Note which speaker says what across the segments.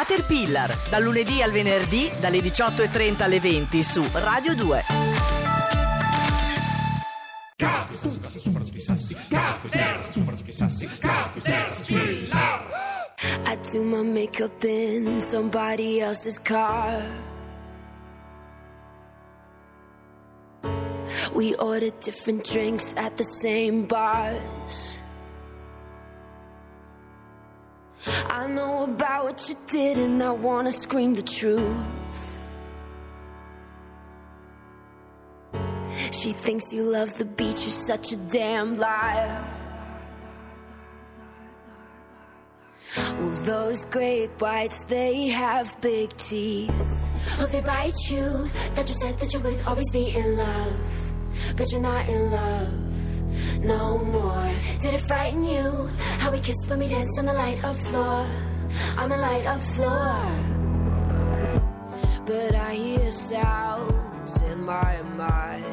Speaker 1: Caterpillar, dal lunedì al venerdì dalle 18.30 alle 20 su Radio 2.
Speaker 2: I do my makeup in somebody else's car. We order different drinks at the same bars. I know about what you did, and I wanna scream the truth. She thinks you love the beach, you're such a damn liar. Well, those great whites, they have big teeth. Oh, they bite you. That you said that you would always be in love. But you're not in love no more. Did it frighten you? How we kissed when we danced on the light of floor. On the light of floor. But I hear sounds in my mind.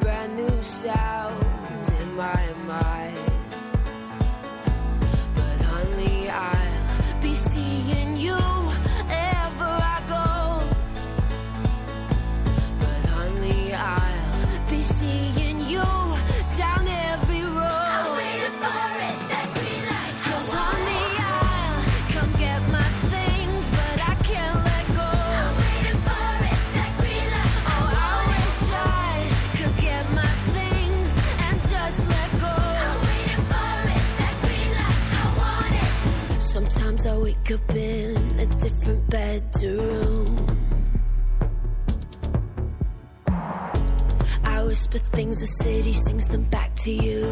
Speaker 2: Brand new sounds in my mind. But honey, I'll be seeing you wake up in a different bedroom. I whisper things, the city sings them back to you.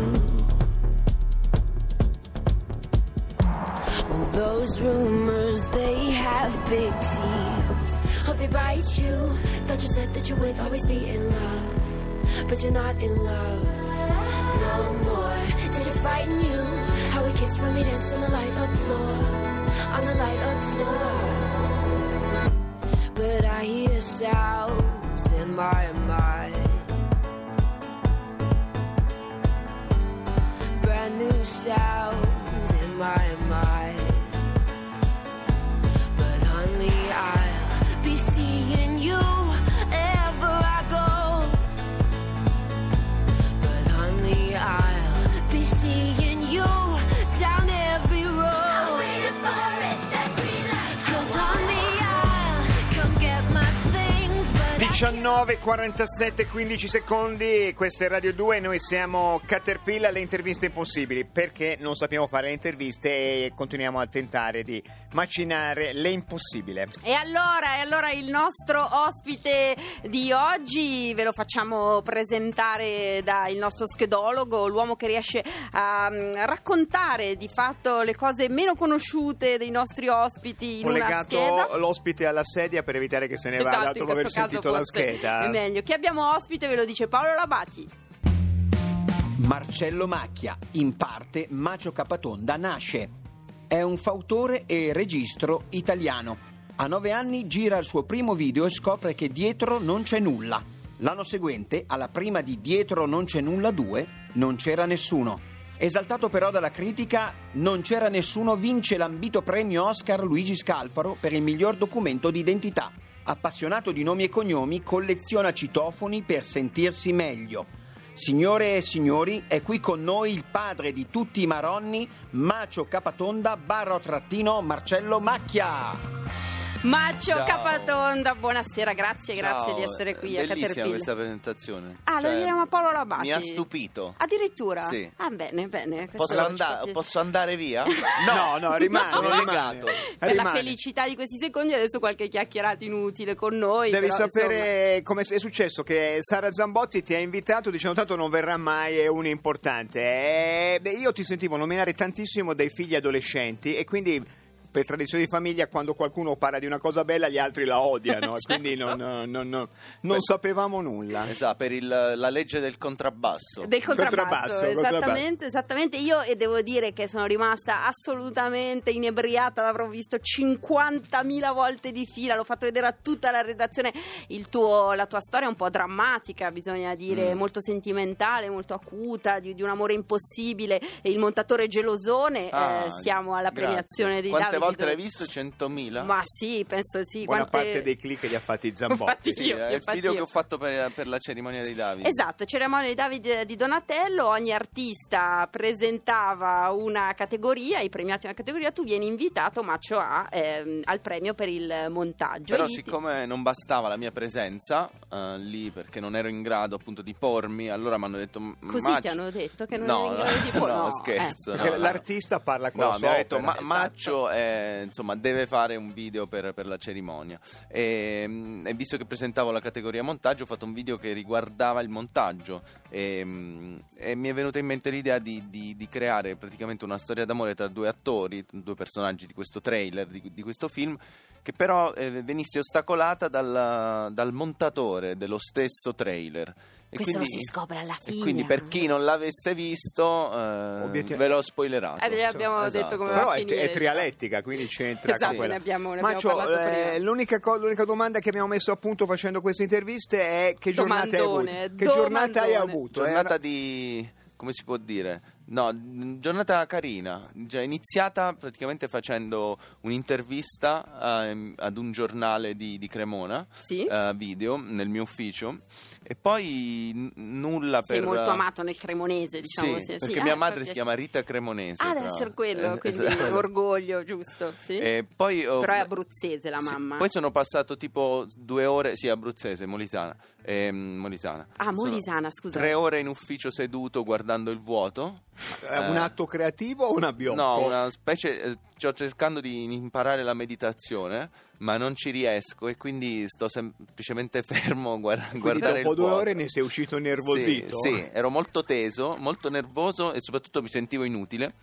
Speaker 2: Well, those rumors, they have big teeth. Oh, they bite you. Thought you said that you would always be in love. But you're not in love no more. Did it frighten you? How we kissed when we danced on the light of floor. On the light of floor. But I hear sounds in my mind.
Speaker 3: 19, 47, 15 secondi, questa è Radio 2 noi siamo Caterpillar, le interviste impossibili, perché non sappiamo fare le interviste e continuiamo a tentare di macinare le impossibile.
Speaker 4: E allora, e allora il nostro ospite di oggi ve lo facciamo presentare dal nostro schedologo, l'uomo che riesce a mm, raccontare di fatto le cose meno conosciute dei nostri ospiti in una
Speaker 3: Collegato
Speaker 4: scheda.
Speaker 3: l'ospite alla sedia per evitare che se ne vada
Speaker 4: Esatto,
Speaker 3: dopo aver sentito la scheda.
Speaker 4: È meglio. Chi abbiamo ospite ve lo dice Paolo Labati.
Speaker 5: Marcello Macchia, in parte Macio Capatonda, nasce. È un fautore e registro italiano. A nove anni gira il suo primo video e scopre che dietro non c'è nulla. L'anno seguente, alla prima di Dietro non c'è nulla 2, non c'era nessuno. Esaltato però dalla critica, Non c'era nessuno vince l'ambito premio Oscar Luigi Scalfaro per il miglior documento di identità. Appassionato di nomi e cognomi, colleziona citofoni per sentirsi meglio. Signore e signori, è qui con noi il padre di tutti i maronni, Macio Capatonda, barro trattino Marcello Macchia.
Speaker 4: Macio
Speaker 6: Ciao.
Speaker 4: Capatonda, buonasera, grazie, grazie
Speaker 6: Ciao,
Speaker 4: di essere qui a
Speaker 6: Bellissima
Speaker 4: Caterpillar.
Speaker 6: questa presentazione.
Speaker 4: Ah, lo
Speaker 6: Cioè,
Speaker 4: diremo a Paolo Labati.
Speaker 6: Mi ha stupito.
Speaker 4: Addirittura?
Speaker 6: Sì.
Speaker 4: Ah, bene, bene. Questo
Speaker 6: Posso,
Speaker 4: ci
Speaker 6: andare-
Speaker 4: fa piacere.
Speaker 6: posso andare via?
Speaker 3: No, no, rimane,
Speaker 6: Sono
Speaker 3: rimane.
Speaker 6: legato.
Speaker 4: Per la
Speaker 3: Rimane.
Speaker 4: felicità di questi secondi adesso qualche chiacchierata inutile con noi.
Speaker 3: Devi
Speaker 4: però,
Speaker 3: sapere come è successo che Sara Zambotti ti ha invitato dicendo tanto non verrà mai, è un importante. E beh, io ti sentivo nominare tantissimo dei figli adolescenti e quindi per tradizione di famiglia quando qualcuno parla di una cosa bella gli altri la odiano, e quindi non, non- non- non- non sapevamo nulla.
Speaker 6: Esatto, per il- la legge del contrabbasso.
Speaker 4: Del contrabbasso,
Speaker 3: Contrabbasso,
Speaker 4: esattamente, esattamente. Io e devo dire che sono rimasta assolutamente inebriata, l'avrò visto 50.000 volte di fila, l'ho fatto vedere a tutta la redazione. Il tuo- la tua storia è un po' drammatica, bisogna dire,
Speaker 6: Mm.
Speaker 4: molto sentimentale, molto acuta, di, di un amore impossibile. E il montatore gelosone,
Speaker 6: Ah,
Speaker 4: eh, siamo alla
Speaker 6: grazie.
Speaker 4: premiazione di
Speaker 6: Quante
Speaker 4: Davide.
Speaker 6: Volte l'hai visto? 100.000?
Speaker 4: Ma sì, penso sì.
Speaker 3: Buona
Speaker 4: quante-
Speaker 3: parte dei click li ha fatti Zambotti.
Speaker 6: Sì,
Speaker 4: io,
Speaker 6: è il
Speaker 4: infatti
Speaker 6: video
Speaker 4: io.
Speaker 6: che ho fatto per, per la cerimonia dei Davide.
Speaker 4: Esatto, cerimonia di Davide di Donatello, ogni artista presentava una categoria, i premiati una categoria, tu vieni invitato, Maccio, a, ehm, al premio per il montaggio.
Speaker 6: Però
Speaker 4: E lì ti-
Speaker 6: siccome non bastava la mia presenza eh, lì perché non ero in grado appunto di pormi, allora mi hanno detto "M-
Speaker 4: Così
Speaker 6: Maccio-"
Speaker 4: ti hanno detto che non
Speaker 6: no,
Speaker 4: eri in grado di por-
Speaker 6: no,
Speaker 4: no,
Speaker 6: scherzo.
Speaker 4: eh.
Speaker 6: no, no.
Speaker 3: l'artista parla con
Speaker 6: No,
Speaker 3: la
Speaker 6: mi
Speaker 3: sua
Speaker 6: ha detto. "Ma- Maccio eh, insomma, deve fare un video per, per la cerimonia e, mm, e visto che presentavo la categoria montaggio ho fatto un video che riguardava il montaggio e, mm, e mi è venuta in mente l'idea di, di- di creare praticamente una storia d'amore tra due attori, due personaggi di questo trailer, di, di questo film che però eh, venisse ostacolata dal, dal montatore dello stesso trailer. E
Speaker 4: Questo
Speaker 6: quindi,
Speaker 4: lo si scopre alla
Speaker 6: e
Speaker 4: fine.
Speaker 6: quindi per chi non l'avesse visto eh, ve l'ho spoilerato.
Speaker 4: Eh, abbiamo
Speaker 6: Esatto.
Speaker 4: detto come
Speaker 3: Però
Speaker 4: va
Speaker 3: è,
Speaker 4: finire,
Speaker 3: è trialettica, quindi c'entra
Speaker 4: Esatto,
Speaker 3: con quella.
Speaker 4: ne abbiamo- ne parlato
Speaker 3: eh,
Speaker 4: prima.
Speaker 3: l'unica, co- l'unica domanda che abbiamo messo a punto facendo queste interviste è che giornata hai
Speaker 4: Domandone,
Speaker 3: avuto? Che giornata hai
Speaker 4: domandone.
Speaker 3: avuto? Eh,
Speaker 6: giornata di come si può dire no giornata carina già iniziata praticamente facendo un'intervista ehm, ad un giornale di, di Cremona
Speaker 4: Sì.
Speaker 6: eh, video nel mio ufficio e poi n- nulla
Speaker 4: Sei
Speaker 6: per
Speaker 4: molto amato nel cremonese, diciamo.
Speaker 6: sì,
Speaker 4: sì,
Speaker 6: perché
Speaker 4: sì.
Speaker 6: mia
Speaker 4: Ah,
Speaker 6: madre si chiama Rita Cremonese
Speaker 4: Ah, deve essere quello,
Speaker 6: Eh,
Speaker 4: quindi
Speaker 6: esatto.
Speaker 4: orgoglio, giusto? Sì.
Speaker 6: E poi ho-
Speaker 4: Però è abruzzese la mamma.
Speaker 6: Poi sono passato tipo due ore, sì, abruzzese, molisana. ehm, molisana.
Speaker 4: Ah,
Speaker 6: Sono
Speaker 4: molisana, scusa.
Speaker 6: Tre ore in ufficio seduto guardando il vuoto.
Speaker 3: È un atto creativo o un abbiocco?
Speaker 6: No, una specie. eh, Sto cercando di imparare la meditazione, ma non ci riesco e quindi sto semplicemente fermo a guarda-
Speaker 3: Quindi
Speaker 6: guardare
Speaker 3: dopo
Speaker 6: il
Speaker 3: due ore ne sei uscito nervosito?
Speaker 6: Sì, sì, ero molto teso, molto nervoso e soprattutto mi sentivo inutile.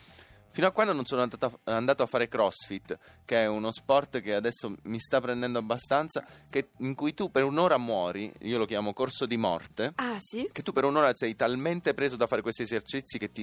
Speaker 6: Fino a quando non sono andato a, andato a fare CrossFit, che è uno sport che adesso mi sta prendendo abbastanza, che- in cui tu per un'ora muori, io lo chiamo corso di morte,
Speaker 4: Ah, sì?
Speaker 6: che tu per un'ora sei talmente preso da fare questi esercizi che ti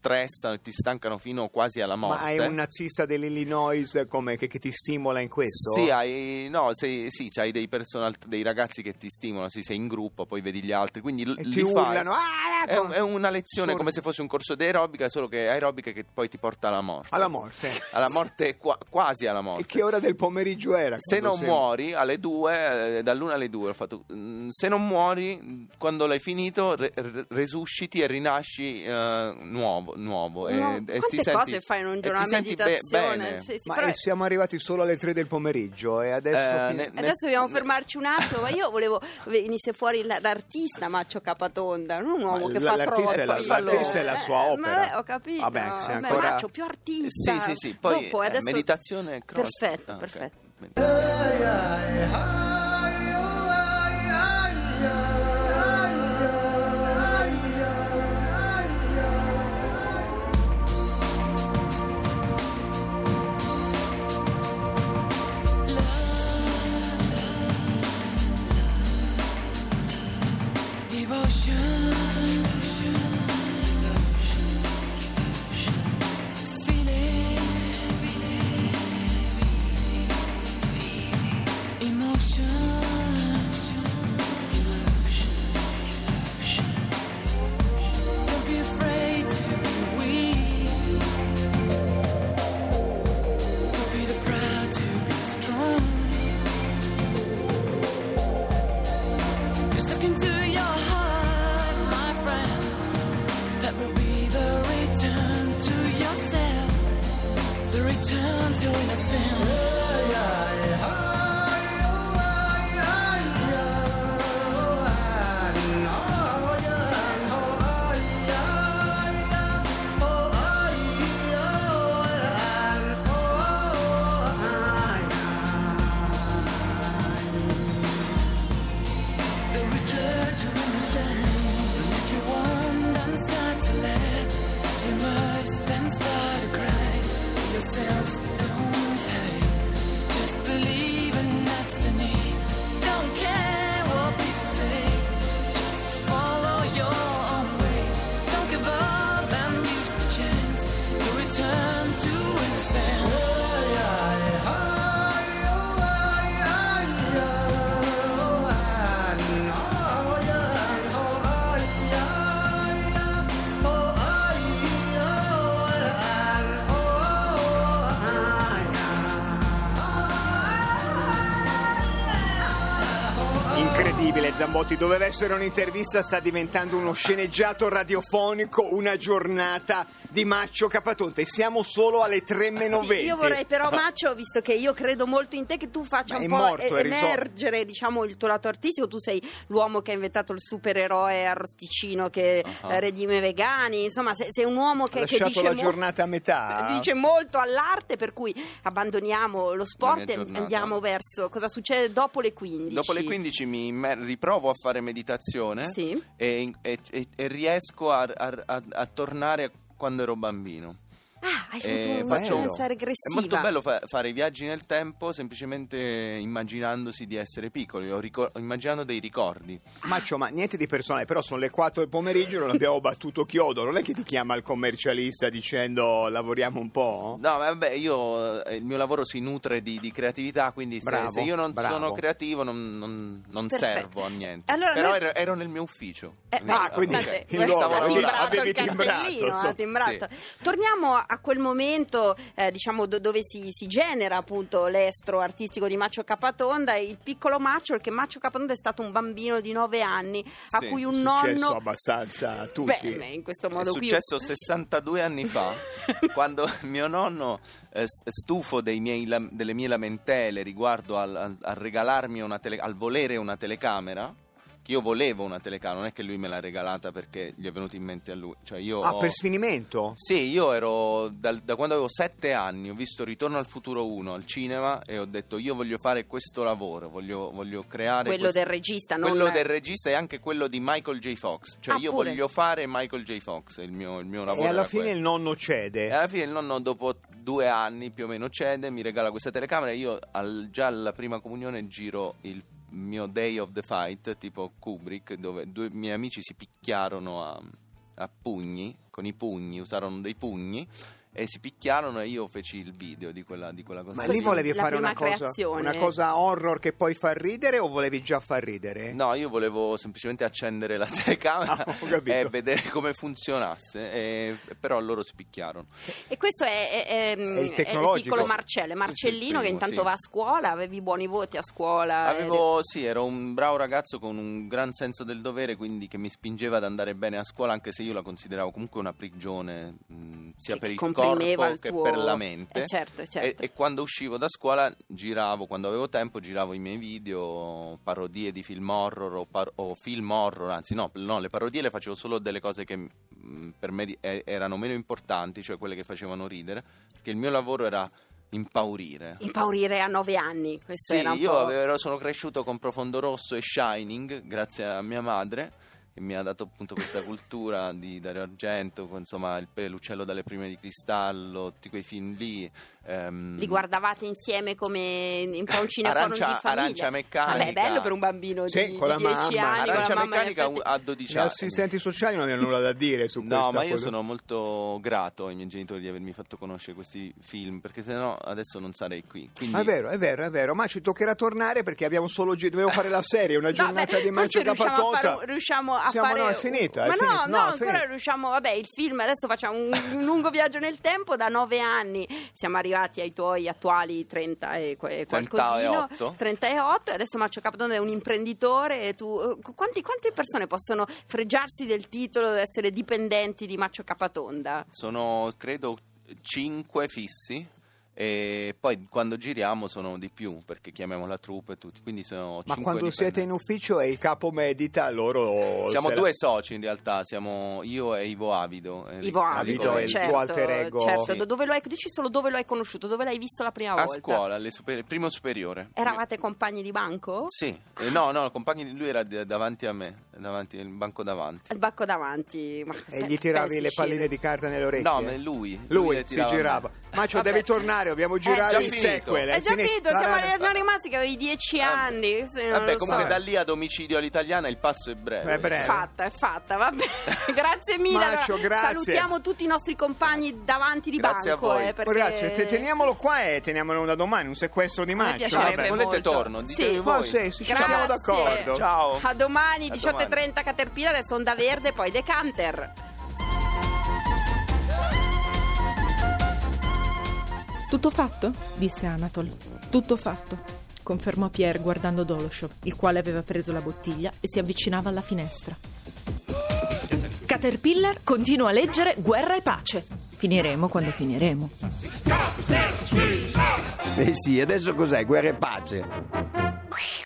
Speaker 6: stressano e ti stancano fino quasi alla morte.
Speaker 3: Ma hai un nazista dell'Illinois come, che, che ti stimola in questo?
Speaker 6: Sì, hai, no, sei, sì, hai dei, personal, dei ragazzi che ti stimolano, sì, sei in gruppo, poi vedi gli altri, quindi
Speaker 3: E
Speaker 6: li
Speaker 3: ti urlano. "Ah,
Speaker 6: È, un- è una lezione
Speaker 3: Assurdo.
Speaker 6: come se fosse un corso di aerobica, solo che aerobica che poi ti porta alla morte.
Speaker 3: Alla morte.
Speaker 6: Alla morte, qua- quasi alla
Speaker 3: E
Speaker 6: morte.
Speaker 3: che ora del pomeriggio era?
Speaker 6: Se non
Speaker 3: sei-
Speaker 6: muori alle due, eh, dall'una alle due ho fatto. mm, Se non muori, quando l'hai finito, re- resusciti e rinasci eh, nuovo. Nuovo e,
Speaker 4: No,
Speaker 6: e
Speaker 4: quante
Speaker 6: ti senti-
Speaker 4: cose fai in un
Speaker 6: e
Speaker 4: giorno
Speaker 6: be-
Speaker 4: meditazione?
Speaker 6: bene.
Speaker 4: Sì, sì,
Speaker 3: Ma
Speaker 4: però-
Speaker 3: eh, siamo arrivati solo alle tre del pomeriggio e adesso...
Speaker 6: Eh,
Speaker 3: fino-
Speaker 6: ne-
Speaker 4: Adesso dobbiamo
Speaker 6: ne-
Speaker 4: fermarci un attimo, ma io volevo venisse fuori l'artista Maccio Capatonda, non un uomo
Speaker 3: Ma
Speaker 4: che
Speaker 3: l-
Speaker 4: fa
Speaker 3: l'artista è la- l'artista è la sua
Speaker 4: Eh,
Speaker 3: opera.
Speaker 4: ma, eh, ho capito.
Speaker 3: Vabbè,
Speaker 4: Vabbè,
Speaker 3: ancora-
Speaker 4: Maccio più artista.
Speaker 6: Sì, sì, sì. Poi
Speaker 4: Dopo,
Speaker 6: eh,
Speaker 4: adesso-
Speaker 6: meditazione e cross.
Speaker 4: Perfetto,
Speaker 6: Ah, ok.
Speaker 4: perfetto.
Speaker 3: Incredibile Zambotti, doveva essere un'intervista, sta diventando uno sceneggiato radiofonico, una giornata di Maccio Capatonte. Siamo solo alle 3 meno 20.
Speaker 4: Io vorrei però, Maccio, visto che io credo molto in te, che tu faccia
Speaker 3: Ma
Speaker 4: un po'
Speaker 3: morto,
Speaker 4: emergere diciamo, il tuo lato artistico. Tu sei l'uomo che ha inventato il supereroe arrosticino che eh, redime vegani. Insomma, sei, sei un uomo
Speaker 3: Ha
Speaker 4: che, che
Speaker 3: lasciato
Speaker 4: dice,
Speaker 3: la
Speaker 4: mo-
Speaker 3: giornata a metà.
Speaker 4: dice molto all'arte, per cui abbandoniamo lo sport e andiamo verso cosa succede dopo le 15.
Speaker 6: Dopo le 15 mi immer- riprovo a fare meditazione
Speaker 4: Sì.
Speaker 6: e, e- e- e riesco a, a- a- a tornare a quando ero bambino.
Speaker 4: Ah, hai fatto
Speaker 6: Eh,
Speaker 4: un'esperienza
Speaker 6: È
Speaker 4: regressiva.
Speaker 6: molto bello fa- fare i viaggi nel tempo semplicemente immaginandosi di essere piccoli o ricor- immaginando dei ricordi.
Speaker 3: Maccio, ma niente di personale, però sono le 4 del pomeriggio, non abbiamo battuto chiodo. Non è che ti chiama il commercialista dicendo lavoriamo un po'?
Speaker 6: No, ma vabbè, io eh, il mio lavoro si nutre di, di creatività, quindi se,
Speaker 3: Bravo,
Speaker 6: se io non
Speaker 3: bravo.
Speaker 6: sono creativo non, non- non servo a niente.
Speaker 4: Allora,
Speaker 6: Però
Speaker 4: noi-
Speaker 6: ero, ero nel mio ufficio.
Speaker 4: Eh,
Speaker 3: Ah, quindi
Speaker 4: Vabbè,
Speaker 3: il
Speaker 4: questo
Speaker 3: luogo,
Speaker 4: ha
Speaker 3: avevi-
Speaker 4: timbrato
Speaker 3: avevi timbrato,
Speaker 4: timbrato. Torniamo a quel momento, eh, diciamo, do- dove si, si genera appunto l'estro artistico di Maccio Capatonda. Il piccolo Maccio, perché Maccio Capatonda è stato un bambino di nove anni a
Speaker 6: Sì,
Speaker 4: cui
Speaker 3: È
Speaker 4: un
Speaker 3: successo
Speaker 4: nonno.
Speaker 3: abbastanza a tutti.
Speaker 4: Beh, in questo
Speaker 6: È
Speaker 4: modo qui.
Speaker 6: successo 62 anni fa, quando mio nonno, eh, st- stufo dei miei delle mie lamentele riguardo al, al- al regalarmi una tele- al volere una telecamera, che io volevo una telecamera, non è che lui me l'ha regalata perché gli è venuto in mente a lui. Cioè io
Speaker 3: Ah,
Speaker 6: ho-
Speaker 3: per sfinimento?
Speaker 6: Sì, io ero dal- da quando avevo sette anni, ho visto Ritorno al futuro 1 al cinema e ho detto io voglio fare questo lavoro, voglio, voglio creare
Speaker 4: Quello
Speaker 6: questo-
Speaker 4: del regista, non-
Speaker 6: quello del regista e anche quello di Michael J. Fox. Cioè
Speaker 4: Ah,
Speaker 6: io
Speaker 4: pure.
Speaker 6: voglio fare Michael J. Fox, il mio, il mio lavoro.
Speaker 3: E alla fine
Speaker 6: quello.
Speaker 3: il nonno
Speaker 6: E
Speaker 3: cede.
Speaker 6: alla fine il nonno dopo due anni più o meno cede, mi regala questa telecamera e io al- già alla prima comunione giro il mio Day of the Fight tipo Kubrick dove due miei amici si picchiarono a, a pugni, con i pugni, usarono dei pugni e si picchiarono e io feci il video di quella, di quella cosa.
Speaker 3: Ma
Speaker 6: lì.
Speaker 3: volevi
Speaker 4: La
Speaker 3: fare una cosa,
Speaker 4: creazione.
Speaker 3: una cosa horror che poi fa ridere o volevi già far ridere?
Speaker 6: No, io volevo semplicemente accendere la telecamera
Speaker 3: Ah, ho capito.
Speaker 6: e vedere come funzionasse, e- però loro si picchiarono.
Speaker 4: E questo è, è- è-
Speaker 3: il
Speaker 4: è il
Speaker 3: tecnologico.
Speaker 4: piccolo Marcello, Marcellino
Speaker 6: Sì,
Speaker 4: che
Speaker 6: primo,
Speaker 4: intanto
Speaker 6: sì.
Speaker 4: va a scuola, avevi buoni voti a scuola.
Speaker 6: Avevo, sì, ero un bravo ragazzo con un gran senso del dovere, quindi che mi spingeva ad andare bene a scuola, anche se io la consideravo comunque una prigione, mh, sia
Speaker 4: Che
Speaker 6: per il corpo
Speaker 4: il
Speaker 6: che
Speaker 4: tuo-
Speaker 6: per la mente.
Speaker 4: Eh, certo, certo.
Speaker 6: E, e quando uscivo da scuola giravo, quando avevo tempo, giravo i miei video, parodie di film horror o, par- o film horror, anzi no, no, le parodie le facevo solo delle cose che mh, per me eh, erano meno importanti, cioè quelle che facevano ridere, perché il mio lavoro era impaurire.
Speaker 4: Impaurire a nove anni. Questo
Speaker 6: Sì,
Speaker 4: era un
Speaker 6: io avevo- sono cresciuto con Profondo Rosso e Shining grazie a mia madre che mi ha dato appunto questa cultura di Dario Argento, insomma l'uccello dalle prime di cristallo, tutti quei film lì. Ehm,
Speaker 4: Li guardavate insieme come un po' un cineforum
Speaker 6: Arancia-
Speaker 4: di famiglia.
Speaker 6: Arancia Meccanica.
Speaker 4: Vabbè, bello per un bambino
Speaker 3: Sì,
Speaker 4: di,
Speaker 3: con la
Speaker 4: di 10
Speaker 3: mamma.
Speaker 4: anni.
Speaker 6: Arancia
Speaker 4: con la mamma
Speaker 6: Meccanica
Speaker 4: effetti.
Speaker 6: a 12
Speaker 3: Gli
Speaker 6: anni.
Speaker 3: assistenti sociali non hanno nulla da dire su
Speaker 6: No,
Speaker 3: questa
Speaker 6: ma io
Speaker 3: cosa.
Speaker 6: sono molto grato ai miei genitori di avermi fatto conoscere questi film, perché sennò adesso non sarei qui. Quindi,
Speaker 3: Ah, È vero, è vero, è vero, ma ci toccherà tornare perché abbiamo solo gi- dovevo fare la serie, una
Speaker 4: No,
Speaker 3: giornata
Speaker 4: beh,
Speaker 3: di Mancio
Speaker 4: forse riusciamo a
Speaker 3: Siamo,
Speaker 4: fare
Speaker 3: no, è finita,
Speaker 4: ma
Speaker 3: è
Speaker 4: no,
Speaker 3: finita.
Speaker 4: no,
Speaker 3: è
Speaker 4: ancora riusciamo vabbè il film adesso facciamo un, un lungo viaggio nel tempo da nove anni siamo arrivati ai tuoi attuali 30 e que-
Speaker 6: 38.
Speaker 4: qualcosino 38 e adesso Marcio Capatonda è un imprenditore e tu eh, quanti- quante persone possono fregiarsi del titolo di essere dipendenti di Marcio Capatonda?
Speaker 6: Sono credo 5 fissi e poi quando giriamo sono di più perché chiamiamo la troupe e tutti, quindi sono
Speaker 3: Ma quando siete in ufficio e il capo medita, loro...
Speaker 6: Siamo
Speaker 3: se la-
Speaker 6: due soci in realtà, siamo io e Ivo Avido. Enrico-
Speaker 4: Ivo
Speaker 3: Avido
Speaker 4: Avido,
Speaker 3: è il
Speaker 4: certo,
Speaker 3: tuo alter ego.
Speaker 4: certo.
Speaker 6: Sì.
Speaker 4: Do- dove lo hai, dici solo dove lo hai conosciuto, dove l'hai visto la prima
Speaker 6: A
Speaker 4: volta?
Speaker 6: scuola, alle super- primo superiore.
Speaker 4: Eravate compagni di banco?
Speaker 6: Sì, Eh, no, no, il compagno di lui era d- davanti a me, davanti, il banco davanti.
Speaker 4: Il banco davanti. Ma
Speaker 3: e gli tiravi le palline di carta nelle orecchie?
Speaker 6: No, ma lui.
Speaker 3: Lui,
Speaker 6: lui
Speaker 3: si girava. Macio, devi tornare, dobbiamo girato
Speaker 4: eh,
Speaker 3: il sequel.
Speaker 4: Eh, è, già finito, siamo rimasti che avevi dieci anni.
Speaker 6: Vabbè, comunque da lì ad omicidio all'italiana il passo è breve.
Speaker 3: È breve.
Speaker 4: Fatta, è fatta, vabbè. grazie mille.
Speaker 3: Macio, grazie.
Speaker 4: Salutiamo tutti i nostri compagni davanti di
Speaker 6: grazie
Speaker 4: banco.
Speaker 6: Grazie a voi.
Speaker 4: Eh, perché...
Speaker 3: Ragazzi, te, teniamolo qua e teniamolo da domani, un sequestro di Macio.
Speaker 6: Se volete torno,
Speaker 4: ditevi
Speaker 6: voi.
Speaker 3: sì, ci siamo d'accordo.
Speaker 6: Ciao.
Speaker 4: A domani, 18.30. 30 Caterpillar e Sonda Verde, poi Decanter.
Speaker 7: Tutto fatto? disse Anatol. Tutto fatto confermò Pierre guardando Doloshov, il quale aveva preso la bottiglia e si avvicinava alla finestra. Caterpillar continua a leggere Guerra e Pace. Finiremo quando finiremo.
Speaker 5: Eh sì, adesso cos'è Guerra e Pace?